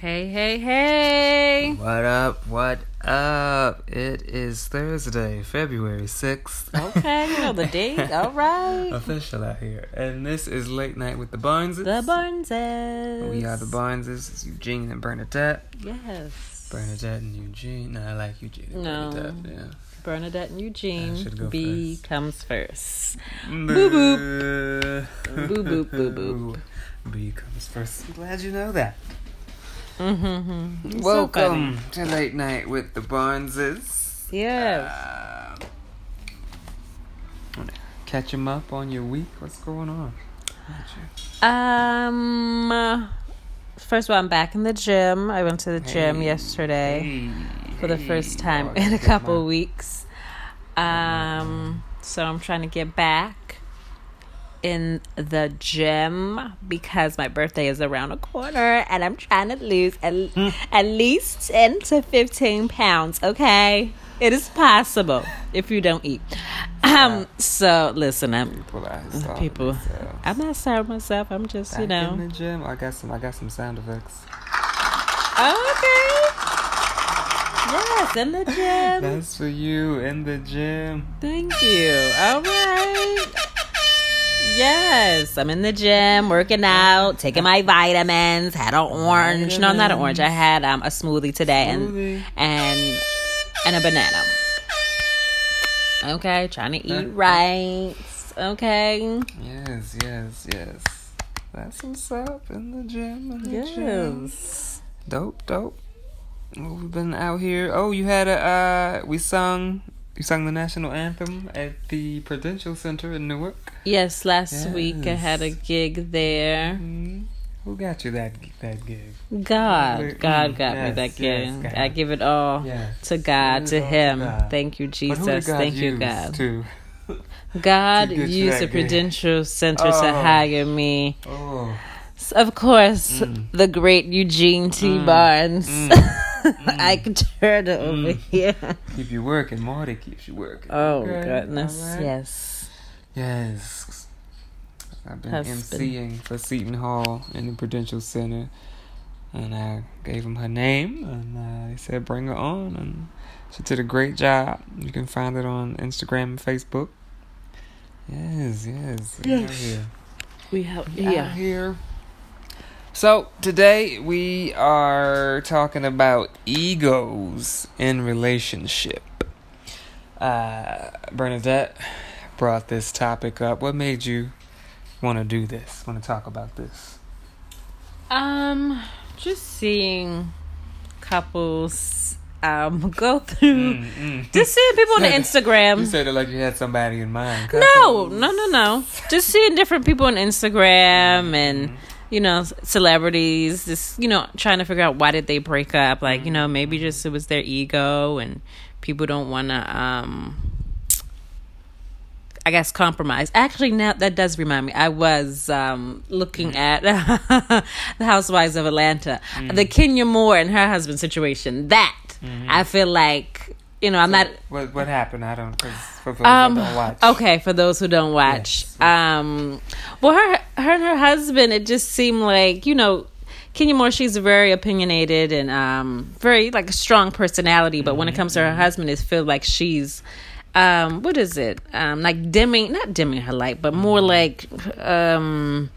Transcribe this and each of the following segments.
Hey, hey, hey. What up? What up? It is Thursday, February 6th. Okay, you know the date. All right. Official out here. And this is Late Night with the Barneses. The Barneses. We are the Barneses. It's Eugene and Bernadette. Yes. Bernadette and Eugene. No, I like Eugene and No. Bernadette. Yeah. Bernadette and Eugene. should go B first. comes first. Boo boop. Boo boop, boo boop. B comes first. I'm glad you know that. Mm-hmm. Welcome to Late Night with the Barneses. Yes. Uh, catch them up on your week. What's going on? Um. uh, First of all, I'm back in the gym. I went to the gym yesterday Hey, for the hey, first time Lord, in a couple my- weeks. Um. So I'm trying to get back in the gym because my birthday is around the corner and I'm trying to lose at, Hmm. at least 10 to 15 pounds, okay? It is possible if you don't eat. Um, so listen, I'm out people. I'm not sorry myself. I'm just, Back you know. in the gym. I got some. I got some sound effects. Okay. Yes, in the gym. That's for you in the gym. Thank you. All right. Yes, I'm in the gym, working out, taking my vitamins. Had an orange. No, not an orange. I had um, a smoothie today Smoothie. and and and a banana. Okay, trying to eat right. Okay. Yes, yes, yes. That's what's up in the gym. In the gym. Yes. Dope, dope. Well, we've been out here. Oh, you had a uh we sung you sang the national anthem at the Prudential Center in Newark. Yes. Last week I had a gig there. Mm, who got you that that gig? God, Mm, God got me that yes, gig. I give it all to God, to to Him. God. Thank you, Jesus. Thank you, God. To, God to used the? Prudential Center to Oh. hire me. oh, S- Of course, Mm. the great Eugene T. Mm. Barnes. Mm. I can turn it over Mm. here. keep you working. Marty keeps you working. Oh, Okay, goodness. right. Yes. Yes. I've been Husband. emceeing for Seton Hall in the Prudential Center. And I gave him her name and uh, he said bring her on and she did a great job. You can find it on Instagram and Facebook. Yes, yes. we out Yes. here. We have, Out yeah. here. So today we are talking about egos in relationship. Uh, Bernadette brought this topic up. What made you want to do this? Want to talk about this? Um, just seeing couples um go through. Mm, mm. Just seeing people on Instagram. You said it like you had somebody in mind. No, Couples. no, no, no. Just seeing different people on Instagram and you know celebrities. Just you know trying to figure out why did they break up. Like you know maybe just it was their ego and people don't want to. um I guess compromise. Actually, now that does remind me. I was um, looking at the Housewives of Atlanta, the Kenya Moore and her husband situation. That I feel like you know I'm not What what happened? I don't. Cause for those um, don't watch. Okay, for those who don't watch, Yes. um, well, her, her and her husband, it just seemed like you know, Kenya Moore. She's very opinionated and um, very like a strong personality. But when it comes to Mm-hmm. her husband, it feels like she's, um, what is it? Um, like dimming, not dimming her light, but more Mm-hmm. like, um,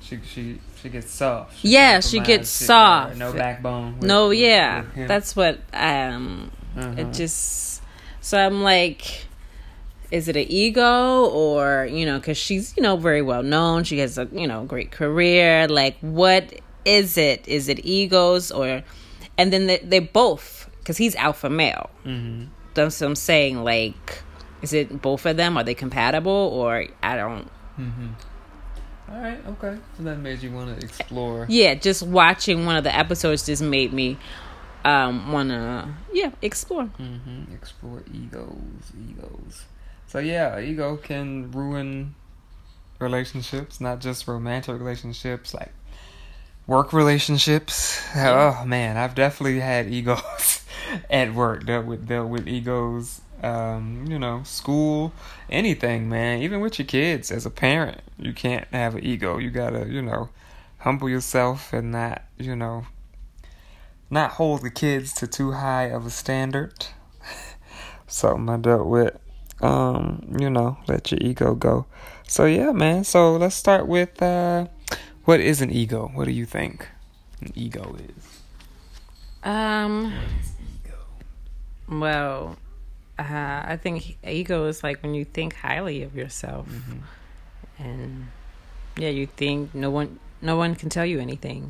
She she she gets soft. Yeah, she gets She- soft. No backbone. with- no, yeah, with that's what um, Uh-huh. it just so i'm like is it an ego or you know because she's you know very well known she has a you know great career like what is it is it egos or and then they, they both because he's alpha male Mhm. that's what i'm saying like is it both of them are they compatible or i don't Mm-hmm. All right. Okay. So that made you want to explore. yeah just watching one of the episodes just made me um wanna yeah explore Mm-hmm. Explore egos. Egos. So yeah, ego can ruin relationships, not just romantic relationships, like work relationships. Oh man, I've definitely had egos at work. Dealt with dealt with egos. Um, you know, school, anything, man. Even with your kids, as a parent, you can't have an ego. You gotta, you know, humble yourself and not, you know, not hold the kids to too high of a standard. Something I dealt with. Um, you know, let your ego go. So yeah, man. So let's start with uh what is an ego? What do you think an ego is? Um well, uh, I think ego is like when you think highly of yourself, Mhm. and yeah, you think no one no one can tell you anything.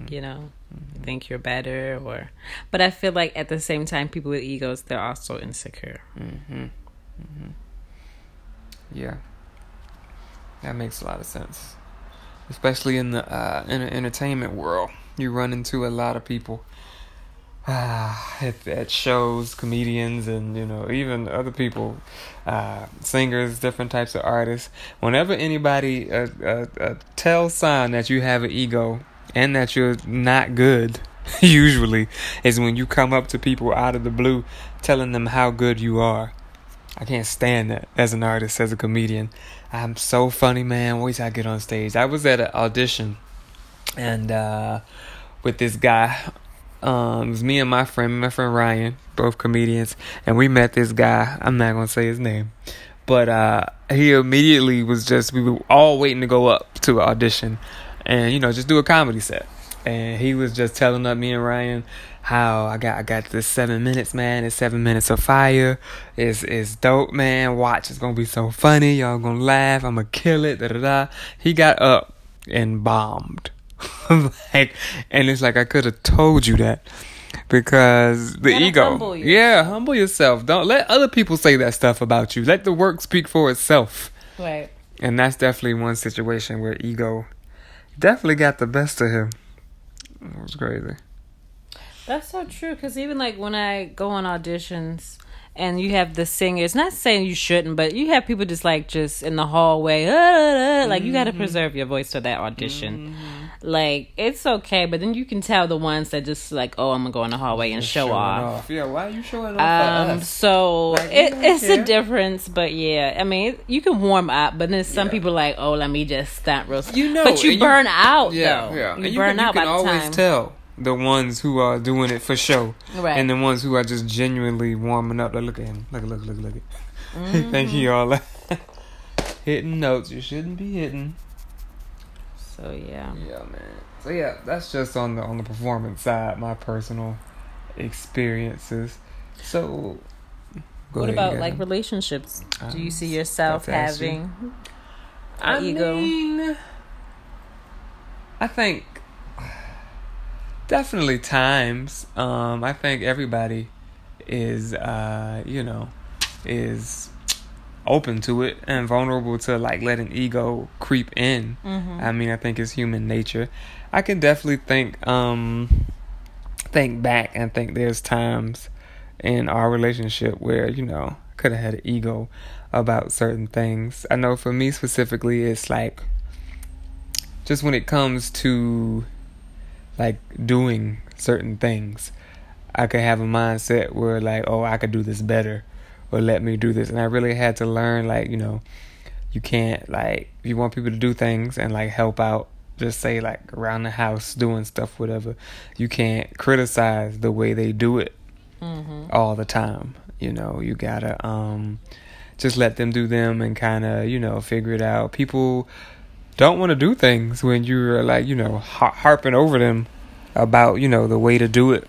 Mhm. You know, you think you're better, or but I feel like at the same time, people with egos they're also insecure. Mhm. Mhm. Yeah. That makes a lot of sense. Especially in the uh in the entertainment world. You run into a lot of people uh, at, at shows, comedians, and you know even other people, uh, singers, different types of artists. Whenever anybody uh, uh, uh, tells sign that you have an ego and that you're not good, usually is when you come up to people out of the blue, telling them how good you are. I can't stand that as an artist, as a comedian. I'm so funny, man. Till I get on stage. I was at an audition, and uh, with this guy um, it was me and my friend, my friend Ryan, both comedians, and we met this guy. I'm not gonna say his name, but uh, he immediately was just we were all waiting to go up to audition, and you know just do a comedy set. And he was just telling up me and Ryan how I got I got this seven minutes, man. It's seven minutes of fire. It's it's dope, man. Watch, it's gonna be so funny. Y'all gonna laugh. I'm gonna kill it. Da da da. He got up and bombed. like, and it's like I could have told you that because the ego. humble yeah, humble yourself. Don't let other people say that stuff about you. Let the work speak for itself. Right. And that's definitely one situation where ego definitely got the best of him. It was crazy. That's so true. Because even like when I go on auditions and you have the singers, not saying you shouldn't, but you have people just like just in the hallway, "Ah, ah, ah," like you got to preserve your voice for that audition. Like it's okay, but then you can tell the ones that just like, oh, I'm gonna go in the hallway and show Showing off. Yeah, why are you showing off Um, so Like, it, it's care. a difference, but yeah, I mean, you can warm up, but then some Yeah. people like, oh, let me just stunt real. You know, but you and you- burn out Yeah, though. yeah. You And burn can, out you by can always time. tell the ones who are doing it for show Right. and the ones who are just genuinely warming up. Like, look at him. Look, look, look, look. Mm-hmm. He think he all hitting notes you shouldn't be hitting. so yeah. Yeah, man. So yeah, that's just on the on the performance side, my personal experiences. So, go what about you like relationships? Do you Um, see yourself having? I ego? mean, I think definitely times. Um, I think everybody is, uh, you know, is open to it and vulnerable to like letting ego creep in. Mhm. I mean, I think it's human nature. I can definitely think, um, think back and think there's times in our relationship where you know could have had an ego about certain things. I know for me specifically, it's like just when it comes to like doing certain things, I could have a mindset where like, oh, I could do this better, or let me do this, and I really had to learn like you know, you can't like if you want people to do things and like help out. Just say like around the house doing stuff, whatever. You can't criticize the way they do it Mhm. all the time. You know, you gotta um just let them do them and kind of you know figure it out. People don't want to do things when you're like you know har- harping over them about you know the way to do it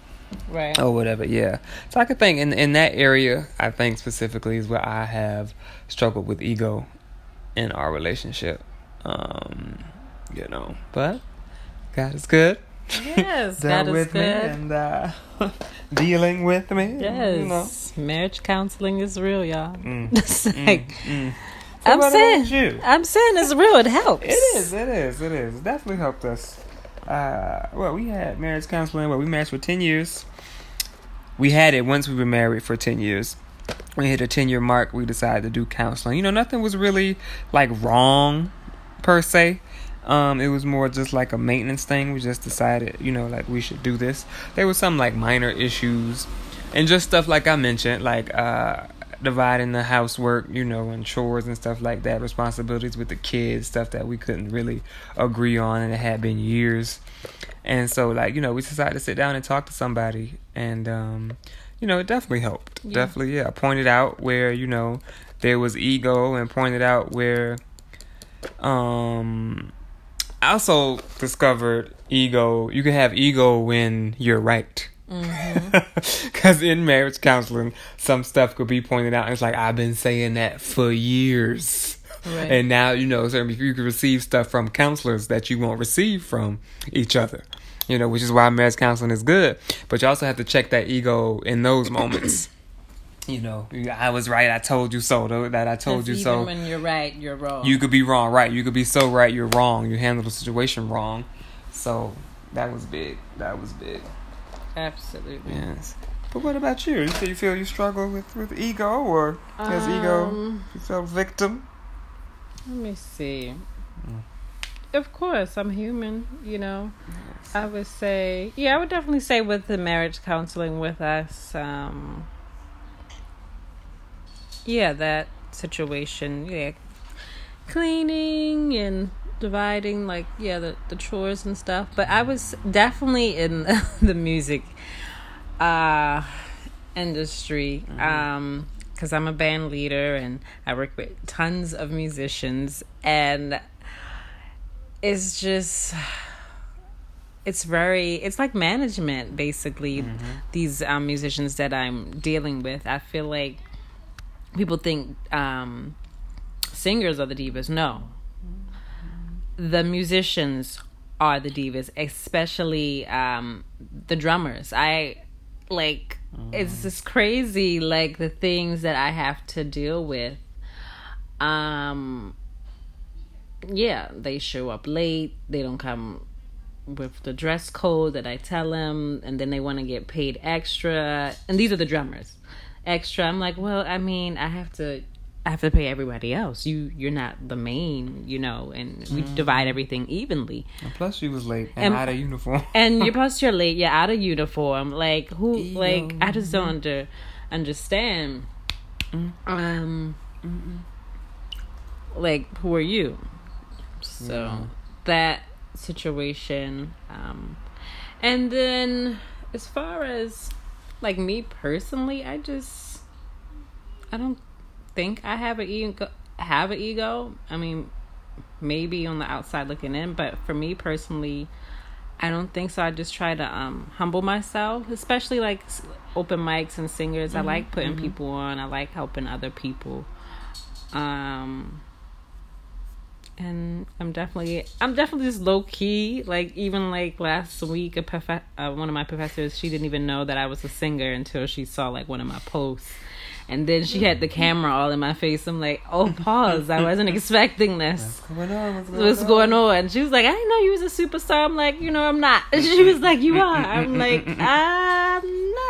Right. or whatever. Yeah. So I could think in in that area, I think specifically is where I have struggled with ego in our relationship. Um, you know, but God is good. Yes, that is with me good. and uh, dealing with me. Yes, You know. marriage counseling is real, y'all. Mm, It's like Mm. So I'm saying, you? I'm saying it's real. It helps. It is. It is. It is. It definitely helped us. Uh, well, we had marriage counseling. Well, we married for ten years. We had it once we were married for ten years. When we hit a ten year mark, we decided to do counseling. You know, nothing was really like wrong per se. Um, it was more just like a maintenance thing. We just decided, you know, like we should do this. There was some like minor issues and just stuff like I mentioned, like uh, dividing the housework, you know, and chores and stuff like that, responsibilities with the kids, stuff that we couldn't really agree on, and it had been years. And so, like, you know, we decided to sit down and talk to somebody, and um, you know, it definitely helped. Yeah. Definitely, yeah. Pointed out where you know there was ego, and pointed out where um I also discovered ego. You can have ego when you're right. Mm-hmm. Because in marriage counseling, some stuff could be pointed out, and it's like I've been saying that for years, Right. and now you know. So you can receive stuff from counselors that you won't receive from each other, you know, which is why marriage counseling is good. But you also have to check that ego in those moments. you know, I was right. I told you so. though, That I told you even so. when you're right, you're wrong. You could be wrong, right? You could be so right, you're wrong. You handled the situation wrong. So that was big. That was big. Absolutely. Yes. But what about you? Do you feel you struggle with, with ego or has ego Um, you felt victim? Let me see. Mm. Of course, I'm human, you know. I would say, yeah, I would definitely say with the marriage counseling with us, um, yeah, that situation, yeah, cleaning and dividing, like, yeah, the, the chores and stuff. But I was definitely in the music uh, industry. Um, because I'm a band leader and I work with tons of musicians, and it's just it's very it's like management basically these um, musicians that i'm dealing with i feel like people think um, singers are the divas no the musicians are the divas especially um, the drummers i like it's just crazy like the things that i have to deal with um yeah, they show up late. They don't come with the dress code that I tell them, and then they want to get paid extra. And these are the drummers, extra. I'm like, well, I mean, I have to, I have to pay everybody else. You, you're not the main, you know, and we divide everything evenly. And plus, you was late and Am- out of uniform. And you're plus you're late. You're out of uniform. Like who? Ego. Like I just don't under, understand. Um, like who are you? So Yeah. that situation. Um, and then as far as like me personally, I just I don't think I have an ego. Have an ego. I mean, maybe on the outside looking in, but for me personally, I don't think so. I just try to um, humble myself, especially like open mics and singers. I like putting people on. I like helping other people. Um, and I'm definitely, I'm definitely just low key. Like even like last week, a prof- uh, one of my professors, she didn't even know that I was a singer until she saw like one of my posts. And then she had the camera all in my face. I'm like, oh, pause. I wasn't expecting this What's going on? What's going what's on? going on? She was like, I didn't know you was a superstar. I'm like, you know, I'm not. She was like, you are. I'm like, ah,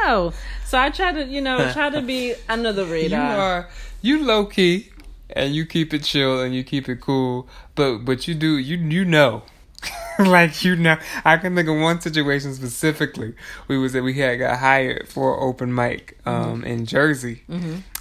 no. So I try to, you know, try to be under the radar. You are you low key and you keep it chill and you keep it cool, but but you do you you know. like you know, I can think of one situation specifically. We was that we had got hired for open mic um, in Jersey,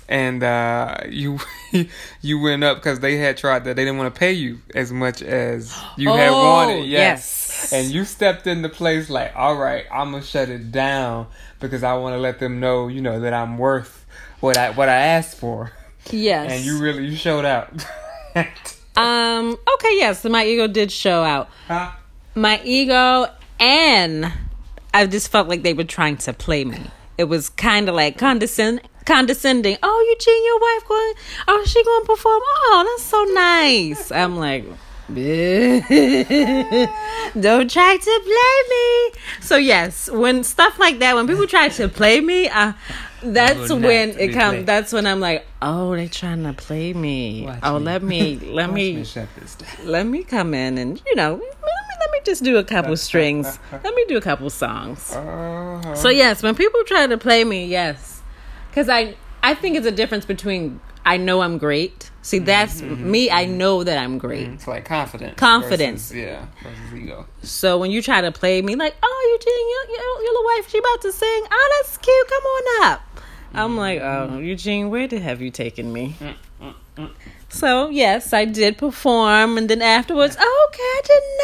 and uh, you you went up because they had tried that they didn't want to pay you as much as you had Oh, wanted. Yes. yes. and you stepped into place like, all right, I'm gonna shut it down because I want to let them know, you know, that I'm worth what I what I asked for, Yes. and you really you showed out. um. Okay. Yes. my ego did show out. Huh? My ego, and I just felt like they were trying to play me. It was kind of like condescend, condescending. Oh, and your wife going? Oh, she going to perform? Oh, that's so nice. I'm like. Don't try to play me. So yes, when stuff like that, when people try to play me, uh, that's when it comes. That's when I'm like, oh, they're trying to play me. Watch oh, me. let me, let me, me shut this down. let me come in and you know, let me, let me just do a couple strings. Let me do a couple songs. Uh-huh. So yes, when people try to play me, yes, because I I think it's a difference between I know I'm great. See, that's mm-hmm, mm-hmm. me. I know that I'm great. Mm, it's like confidence. Confidence. versus- yeah, versus ego. So when you try to play me like, oh, Eugene, your, your, your little wife, she about to sing. Oh, that's cute. Come on up. I'm like, oh, Eugene, where did have you taken me? Mm, mm, mm. So yes, I did perform, and then afterwards, oh, okay, I didn't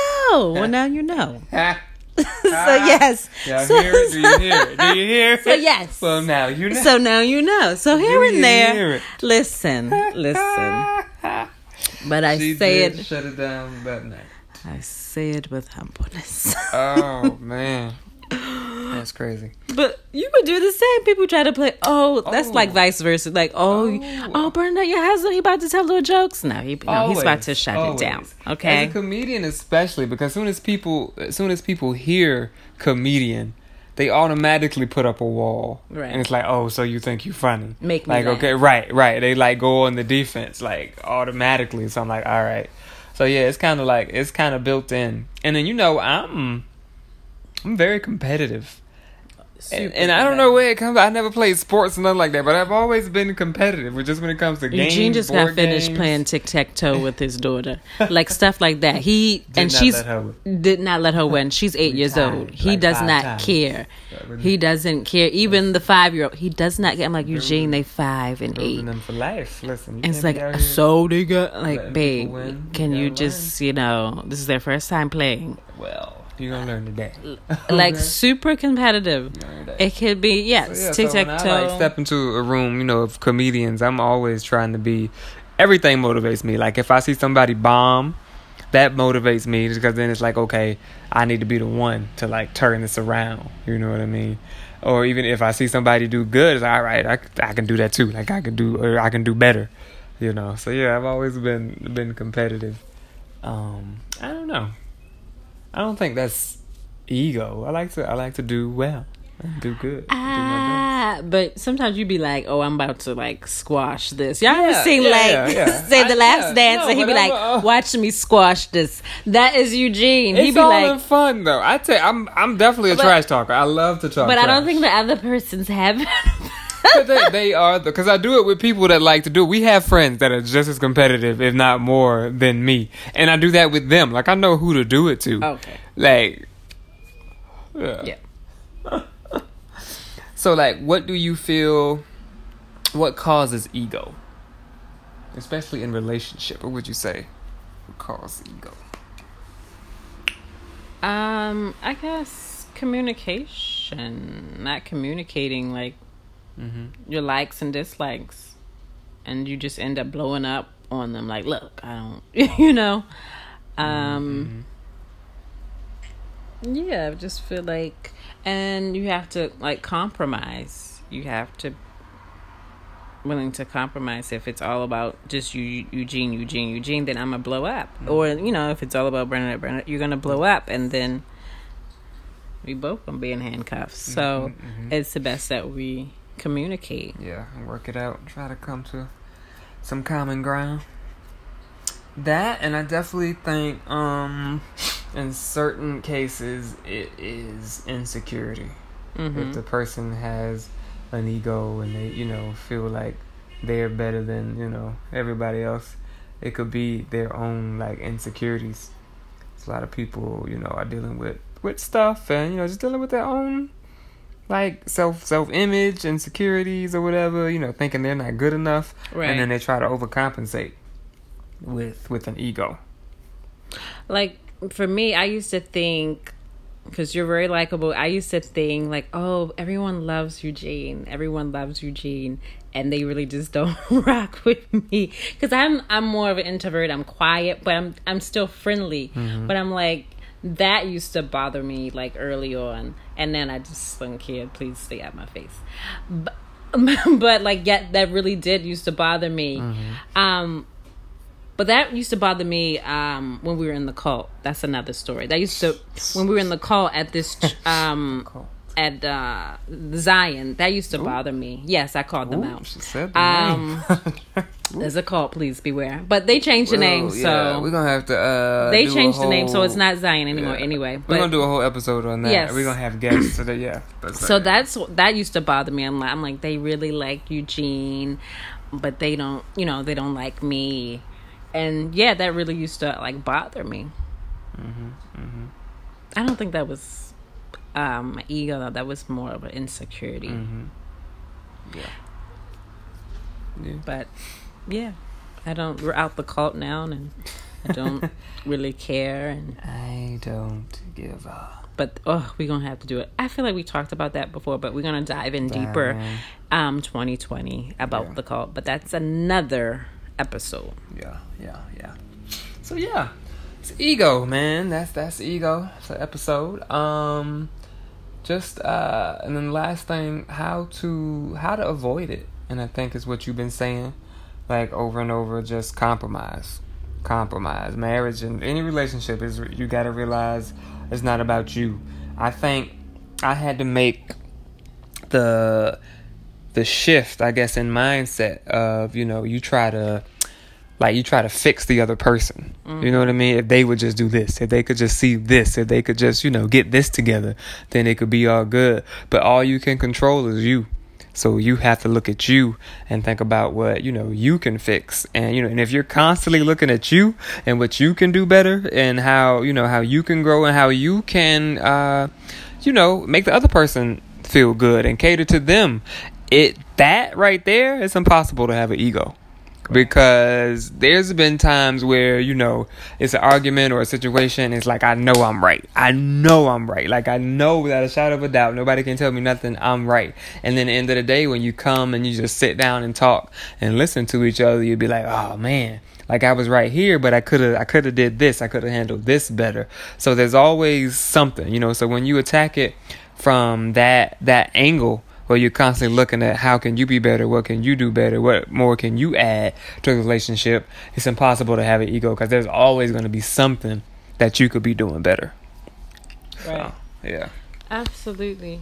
know. Well, now you know. so yes. Y'all so, hear it? Do you hear it? Do you hear it? So yes. Well, now you know. So now you know. So here Do and there. Listen, listen. But I she say it. shut it down that night. I say it with humbleness. Oh man, that's crazy. But you would do the same. People try to play. Oh, that's Oh. like vice versa. Like, oh, Oh. oh, oh Bernadette, your husband, he about to tell little jokes. No, he, no he's about to shut Always. it down. As Okay. a comedian, especially because soon as people, as soon as people hear comedian, they automatically put up a wall, Right. and it's like, oh, so you think you're funny? Make me like, laugh. okay, right, right. They like go on the defense like automatically. So I'm like, all right. So yeah, it's kind of like it's kind of built in, and then you know I'm, I'm very competitive. And, and I don't know where it comes. I never played sports or nothing like that, but I've always been competitive. Just when it comes to games, Eugene just got finished games. playing tic tac toe with his daughter, like stuff like that. He Did and not she's let her win. did not let her win. She's eight years times, old. He like does not times. care. He doesn't care. Even the five year old, he does not get. I'm like Eugene. They five and eight. them for life. Listen, And it's like uh, so they got like babe. Can You just you know this is their first time playing well, you're gonna learn today. like Okay? super competitive. It could be So, yes yeah, tic so when tac I like toe. step into a room, you know, of comedians, I'm always trying to be. Everything motivates me. Like if I see somebody bomb, that motivates me because then it's like, okay, I need to be the one to like turn this around. You know what I mean? Or even if I see somebody do good, it's like, all right, I, I can do that too. Like I can do, or I can do better. You know. So yeah, I've always been been competitive. Um, I don't know. I don't think that's ego. I like to I like to do well, do good. do my Ah, but sometimes you be like, "Oh, I'm about to like squash this." Y'all ever Yeah, seen yeah, like yeah, say the I- last yeah, dance, no, and he'd be like, uh, "Watch me squash this." That is Eugene. It's he be all like, in fun though. I tell you, I'm I'm definitely a But- trash talker. I love to talk. but I don't think the other person's having. They, they are because I do it with people that like to do it. We have friends that are just as competitive, if not more, than me, and I do that with them. Like I know who to do it to. okay. Like, yeah. Yeah. So, like, what do you feel? What causes ego, especially in relationship? What would you say would cause ego? Um, I guess communication, not communicating like Mm-hmm. your likes and dislikes, and you just end up blowing up on them. Like, look, I don't, you know. Um, yeah, I just feel like, and you have to like compromise. You have to willing to compromise. If it's all about just you, Eugene, Eugene, Eugene, then I'm gonna blow up. Or you know, if it's all about Bernadette, Bernadette, you're gonna blow up, and then we both gonna be in handcuffs. So Mhm, mhm. it's the best that we communicate. Yeah, and work it out try to come to some common ground. That and I definitely think um in certain cases it is insecurity. hmm If the person has an ego and they, you know, feel like they're better than, you know, everybody else, it could be their own like insecurities. So a lot of people, you know, are dealing with with stuff and, you know, just dealing with their own like self self image insecurities or whatever, you know, thinking they're not good enough. Right. And then they try to overcompensate with with an ego. like for me i used to think because you're very likable i used to think like oh everyone loves eugene everyone loves eugene and they really just don't rock with me because i'm i'm more of an introvert i'm quiet but i'm i'm still friendly mm-hmm. but i'm like that used to bother me like early on and then i just don't care please stay out my face but, but like yeah that really did used to bother me um but that used to bother me um, when we were in the cult. That's another story. That used to when we were in the cult at this um, Cult. at uh, Zion. That used to bother me. Yes, I called them Ooh, out. she said the Um, There's a cult. Please beware. But they changed the name, Well, so we're gonna have to. Uh, they changed the name, so it's not Zion anymore. Yeah. Anyway, We're gonna do a whole episode on that. Yes. We're gonna have guests. That yeah. That's so right. that's that used to bother me. I'm like, I'm like, they really like Eugene, but they don't. You know, they don't like me. And yeah, that really used to like bother me. Mm-hmm, I don't think that was um my ego though. That was more of an insecurity. Mm-hmm. Yeah. But yeah, I don't. We're out the cult now, and I don't really care. And I don't give a but oh, we're gonna have to do it. I feel like we talked about that before, but we're gonna dive in deeper. Um, 2020 about Yeah. the cult, but that's another episode. Yeah, yeah, yeah. So yeah, it's ego, man. That's that's ego. It's an episode. Um, just uh, and then last thing, how to how to avoid it, and I think is what you've been saying, like over and over. Just compromise, compromise. Marriage and any relationship is you got to realize it's not about you. I think I had to make the the shift, I guess, in mindset of you know you try to like you try to fix the other person. You know what I mm-hmm. mean? If they would just do this, if they could just see this, if they could just you know get this together, then it could be all good. But all you can control is you. So you have to look at you and think about what you know you can fix, and you know, and if you're constantly looking at you and what you can do better, and how you know how you can grow and how you can, uh, you know, make the other person feel good and cater to them, it that right there it's impossible to have an ego because there's been times where you know it's an argument or a situation it's like i know i'm right. I know i'm right. Like i know without a shadow of a doubt nobody can tell me nothing i'm right. And then at the end of the day when you come and you just sit down and talk and listen to each other you'd be like oh man like i was right here but i could have i could have did this. I could have handled this better. So there's always something you know. So when you attack it from that that angle where you're constantly looking at how can you be better, what can you do better, what more can you add to the relationship, it's impossible to have an ego because there's always going to be something that you could be doing better. So, yeah. Absolutely.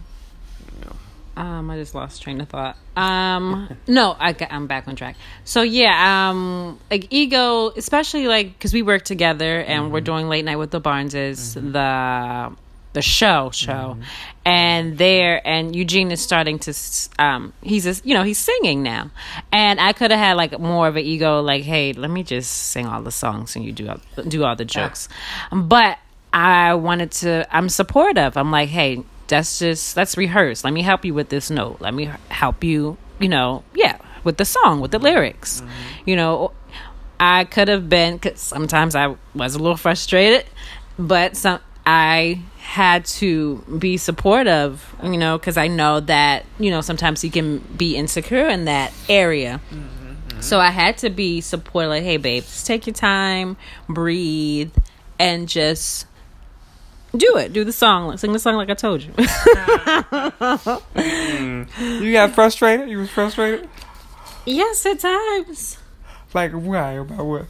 Um, I just lost train of thought. Um, no, I I'm back on track. So yeah, um, like ego, especially like because we work together and we're doing late night with the Barneses, the the show show, and there and Eugene is starting to, um, he's just you know he's singing now, and I could have had like more of an ego, like hey, let me just sing all the songs and you do all, do all the jokes, but I wanted to. I'm supportive. I'm like, hey, that's just let's rehearse. Let me help you with this note. Let me help you. You know, yeah, with the song, with the lyrics. You know, I could have been. Cause sometimes I was a little frustrated, but some I had to be supportive. You know, because I know that you know sometimes he can be insecure in that area. So I had to be supportive. Like, hey, babe, just take your time, breathe, and just do it. Do the song. Sing the song like I told you. You got frustrated? You was frustrated? yes, at times. Like, why? About what?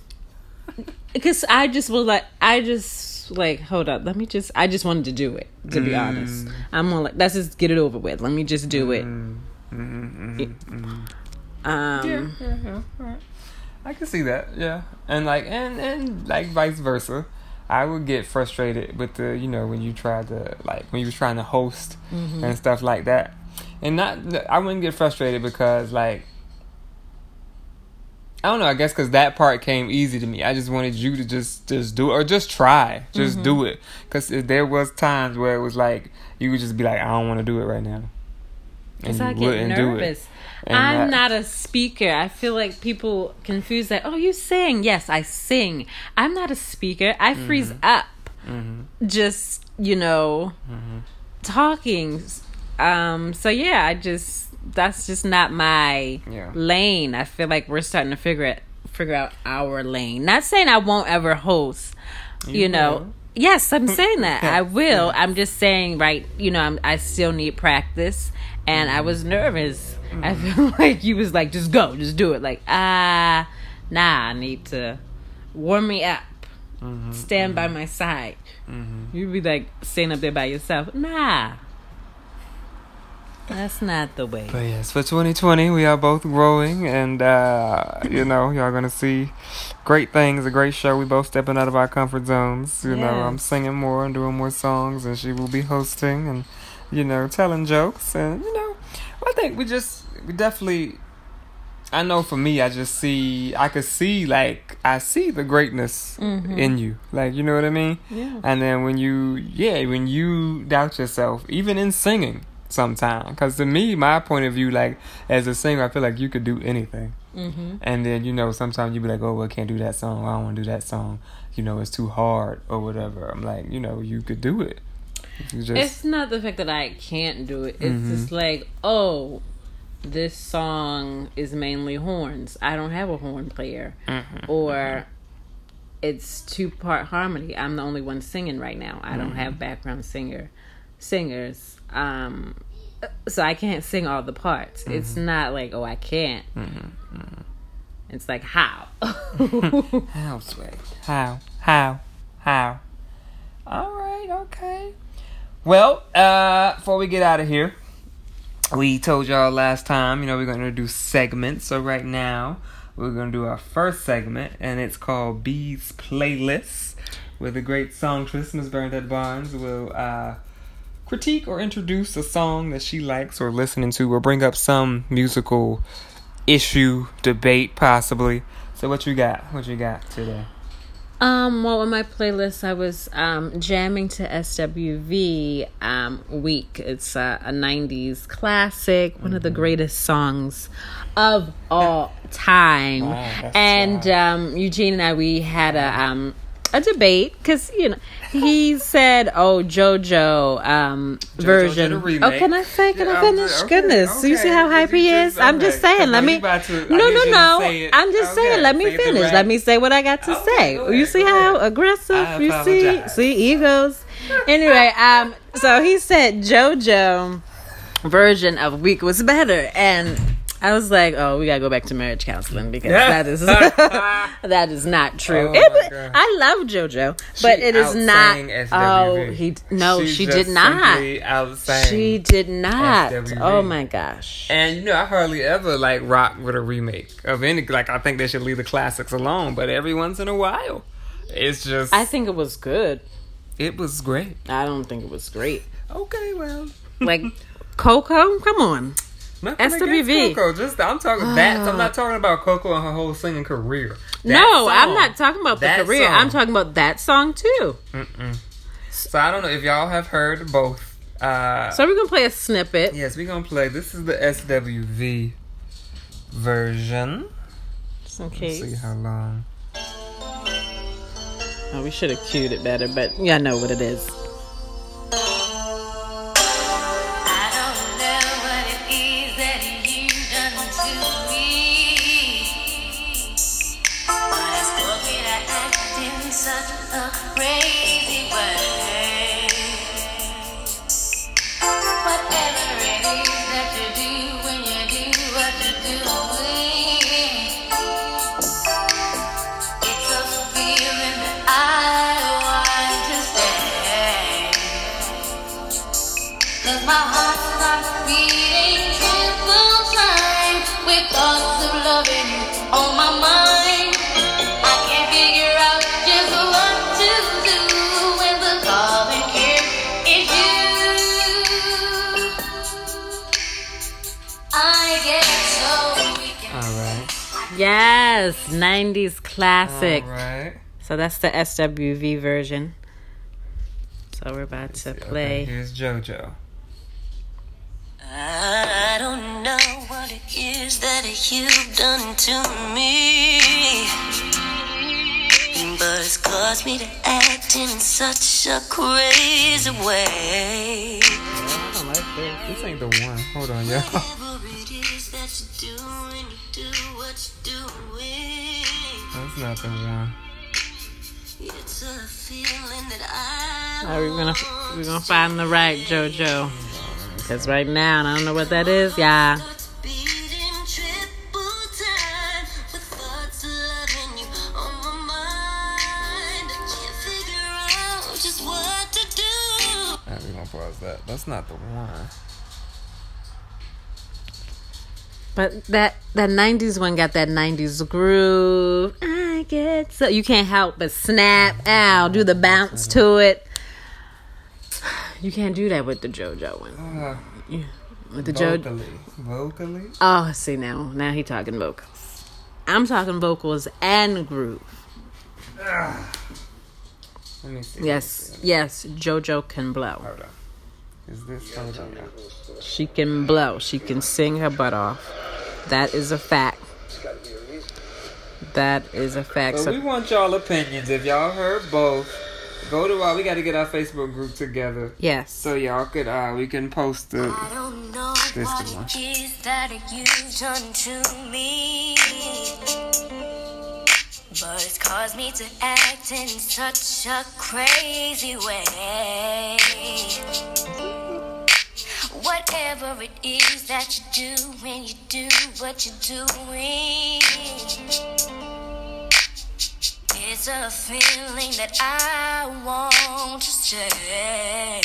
Because I just was like, I just like, hold up. Let me just. I just wanted to do it. To be mm. honest, I'm on like, let's just get it over with. Let me just do it. Mm. Mm, um, yeah, yeah, yeah. I can see that, yeah. And like and and like vice versa. I would get frustrated with the you know when you tried to like when you was trying to host mm-hmm. and stuff like that. And not I wouldn't get frustrated because like I don't know, I guess cuz that part came easy to me. I just wanted you to just just do it or just try. Just do it cuz there was times where it was like you would just be like I don't want to do it right now. Because you I wouldn't do it. nervous. And I'm that- not a speaker. I feel like people confuse that. Oh, you sing? Yes, I sing. I'm not a speaker. I freeze Mm-hmm. up. Just you know, talking. Um. So yeah, I just that's just not my Yeah. lane. I feel like we're starting to figure it figure out our lane. Not saying I won't ever host. You, You know. will. Yes, I'm saying that. I will. I'm just saying, right, you know, I'm, I still need practice. And I mm-hmm. was nervous. I mm-hmm. feel like you was like, just go, just do it. Like, ah, nah, I need to warm me up. Mm-hmm. Stand by my side. You'd be like staying up there by yourself. Nah. That's not the way. But yes, for 2020, we are both growing, and uh, you know, y'all gonna see great things. A great show. We both stepping out of our comfort zones. You know, I'm singing more and doing more songs, and she will be hosting and you know telling jokes, and you know, I think we just we definitely. I know for me, I just see, I could see like I see the greatness in you, like you know what I mean. Yeah. And then when you, yeah, when you doubt yourself, even in singing, sometime. Because to me, my point of view, like as a singer, I feel like you could do anything. Mm-hmm. And then you know, sometimes you be like, "Oh, well, I can't do that song. I don't want to do that song. You know, it's too hard or whatever." I'm like, you know, you could do it. Just, It's not the fact that I can't do it. It's Mhm. just like, oh, this song is mainly horns. I don't have a horn player. Mhm. Or it's two part harmony. I'm the only one singing right now. I don't Mm-hmm. have background singer singers. Um so I can't sing all the parts. It's Mm-hmm. not like, oh I can't. It's like how? How, Sway? How? How? How? All right, okay. Well, uh, before we get out of here, we told y'all last time, you know, we're going to do segments. So right now, we're going to do our first segment, and it's called B's Playlists, where the great songstress, Miss Bernadette Barnes, will uh, critique or introduce a song that she likes or listening to, or bring up some musical issue, debate, possibly. So what you got? What you got today? Um, well, on my playlist, I was um, jamming to SWV um, Weak. It's uh, a 90s classic, one of the greatest songs of all time. Wow, and um, Eugene and I, we had a um, a debate because you know he said, "Oh, JoJo um, did version." Oh, can I say? Can Yeah, I finish? okay, Goodness, you see how hype he is. I'm okay, just saying. Let me. to- no, no, no. I'm just Okay, saying. Let me say finish. right- Let me say what I got to Okay, say. go you see how aggressive you see? See egos. Anyway, um, so he said JoJo version of Weak was better, and I was like, oh, we gotta go back to marriage counseling because that is that is not true. Oh It- I love JoJo, but She it is not. Oh, he no, she, just did not. She did not. SWV. Oh my gosh. And you know, I hardly ever like rock with a remake of any. Like, I think they should leave the classics alone. But every once in a while, it's just. I think it was good. it was great. I don't think it was great. Okay, well, Like Coko, come on. Nothing SWV. Coko. Just I'm talking that. I'm not talking about Coko and her whole singing career. That no, I'm not talking about the career. song. I'm talking about that song too. Mm-mm. So I don't know if y'all have heard both. Uh, So we're gonna play a snippet. yes, we're gonna play. This is the SWV version. Just in Let's case. see how long. Oh, we should have cued it better, but y'all know what it is. Yes, 90s classic. All right. So that's the SWV version. So we're about to Okay, play. here's JoJo. I don't know what it is that you've done to me, but it's caused me to act in such a crazy way. I don't like this. This ain't the one. Hold on, y'all. Whatever it is that do when what you're doing, That's not the one. it's a feeling that I. All right, we're gonna we're gonna find the right JoJo. Because right now I don't know what that is. Yeah. Starts beating triple time with thoughts of loving you on my mind. I can't figure out just what to do. Alright, we're gonna pause that. That's not the one. But that that '90s one got that '90s groove. I get so you can't help but snap out, do the bounce to it. You can't do that with the JoJo one. Uh, With the JoJo. vocally. Vocally? Oh, see now, now he talking vocals. I'm talking vocals and groove. Let me see. Yes, yes, JoJo can blow. Hold on. Is this hold on, y'all. She can blow. She can sing her butt off. That is a fact. That is a fact. So So we want y'all opinions. If y'all heard both, go to our. We got to get our Facebook group together. yes. So y'all could uh we can post the I don't know This what one. it is that you've done to me. But it's caused me to act in such a crazy way. Whatever it is that you do when you do what you're doing. It's a feeling that I want to stay.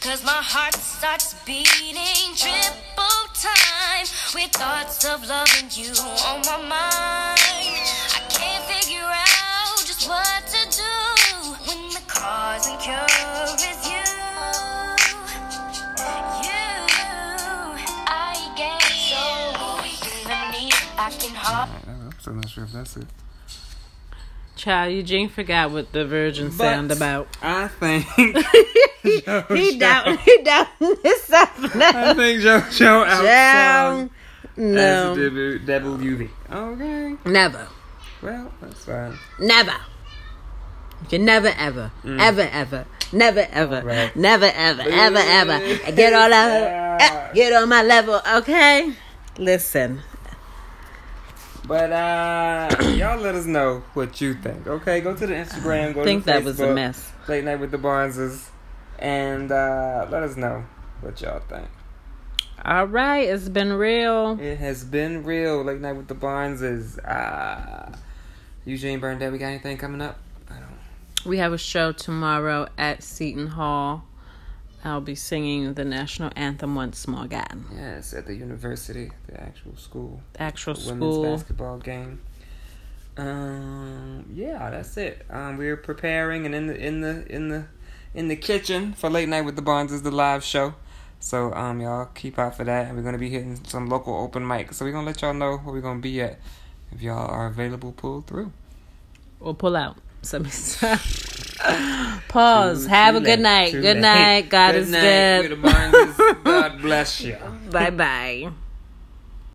Cause my heart starts beating time with thoughts of loving you on my mind. I can't figure out just what to do when the cause and cure is you. You, I get so weak in the knees, I can hardly. I'm still not sure if that's it. Child, Eugene forgot what the virgin sound about. I think he doubting he doubting himself I now. think JoJo outsung Child, as no, a WV. Okay, never, well that's fine. never. You can never, ever, ever, ever, never, ever, Right. never, ever, ever, ever get on eh, get on my level. Okay, listen. But uh, y'all let us know what you think. Okay, go to the Instagram. Go think to the that was a mess. Late night with the Barneses, and uh, let us know what y'all think. All right, it's been real. It has been real. Late night with the Bonds Barneses. Uh, Eugene Burnett, we got anything coming up? I don't. We have a show tomorrow at Seton Hall. I'll be singing the national anthem once more again. Yes, at the university, the actual school. Actual women's school. basketball game. Um, yeah, that's it. Um, we're preparing and in the in the in the in the kitchen for late night with the Bonds is the live show. So um, y'all keep out for that, and we're gonna be hitting some local open mics. So we're gonna let y'all know where we're gonna be at. If y'all are available, pull through. Or pull out. Somebody stop. Pause. Too- Have too a good late, night. too Good late. night. God good is night good. with the Bonds. God bless you. Bye bye.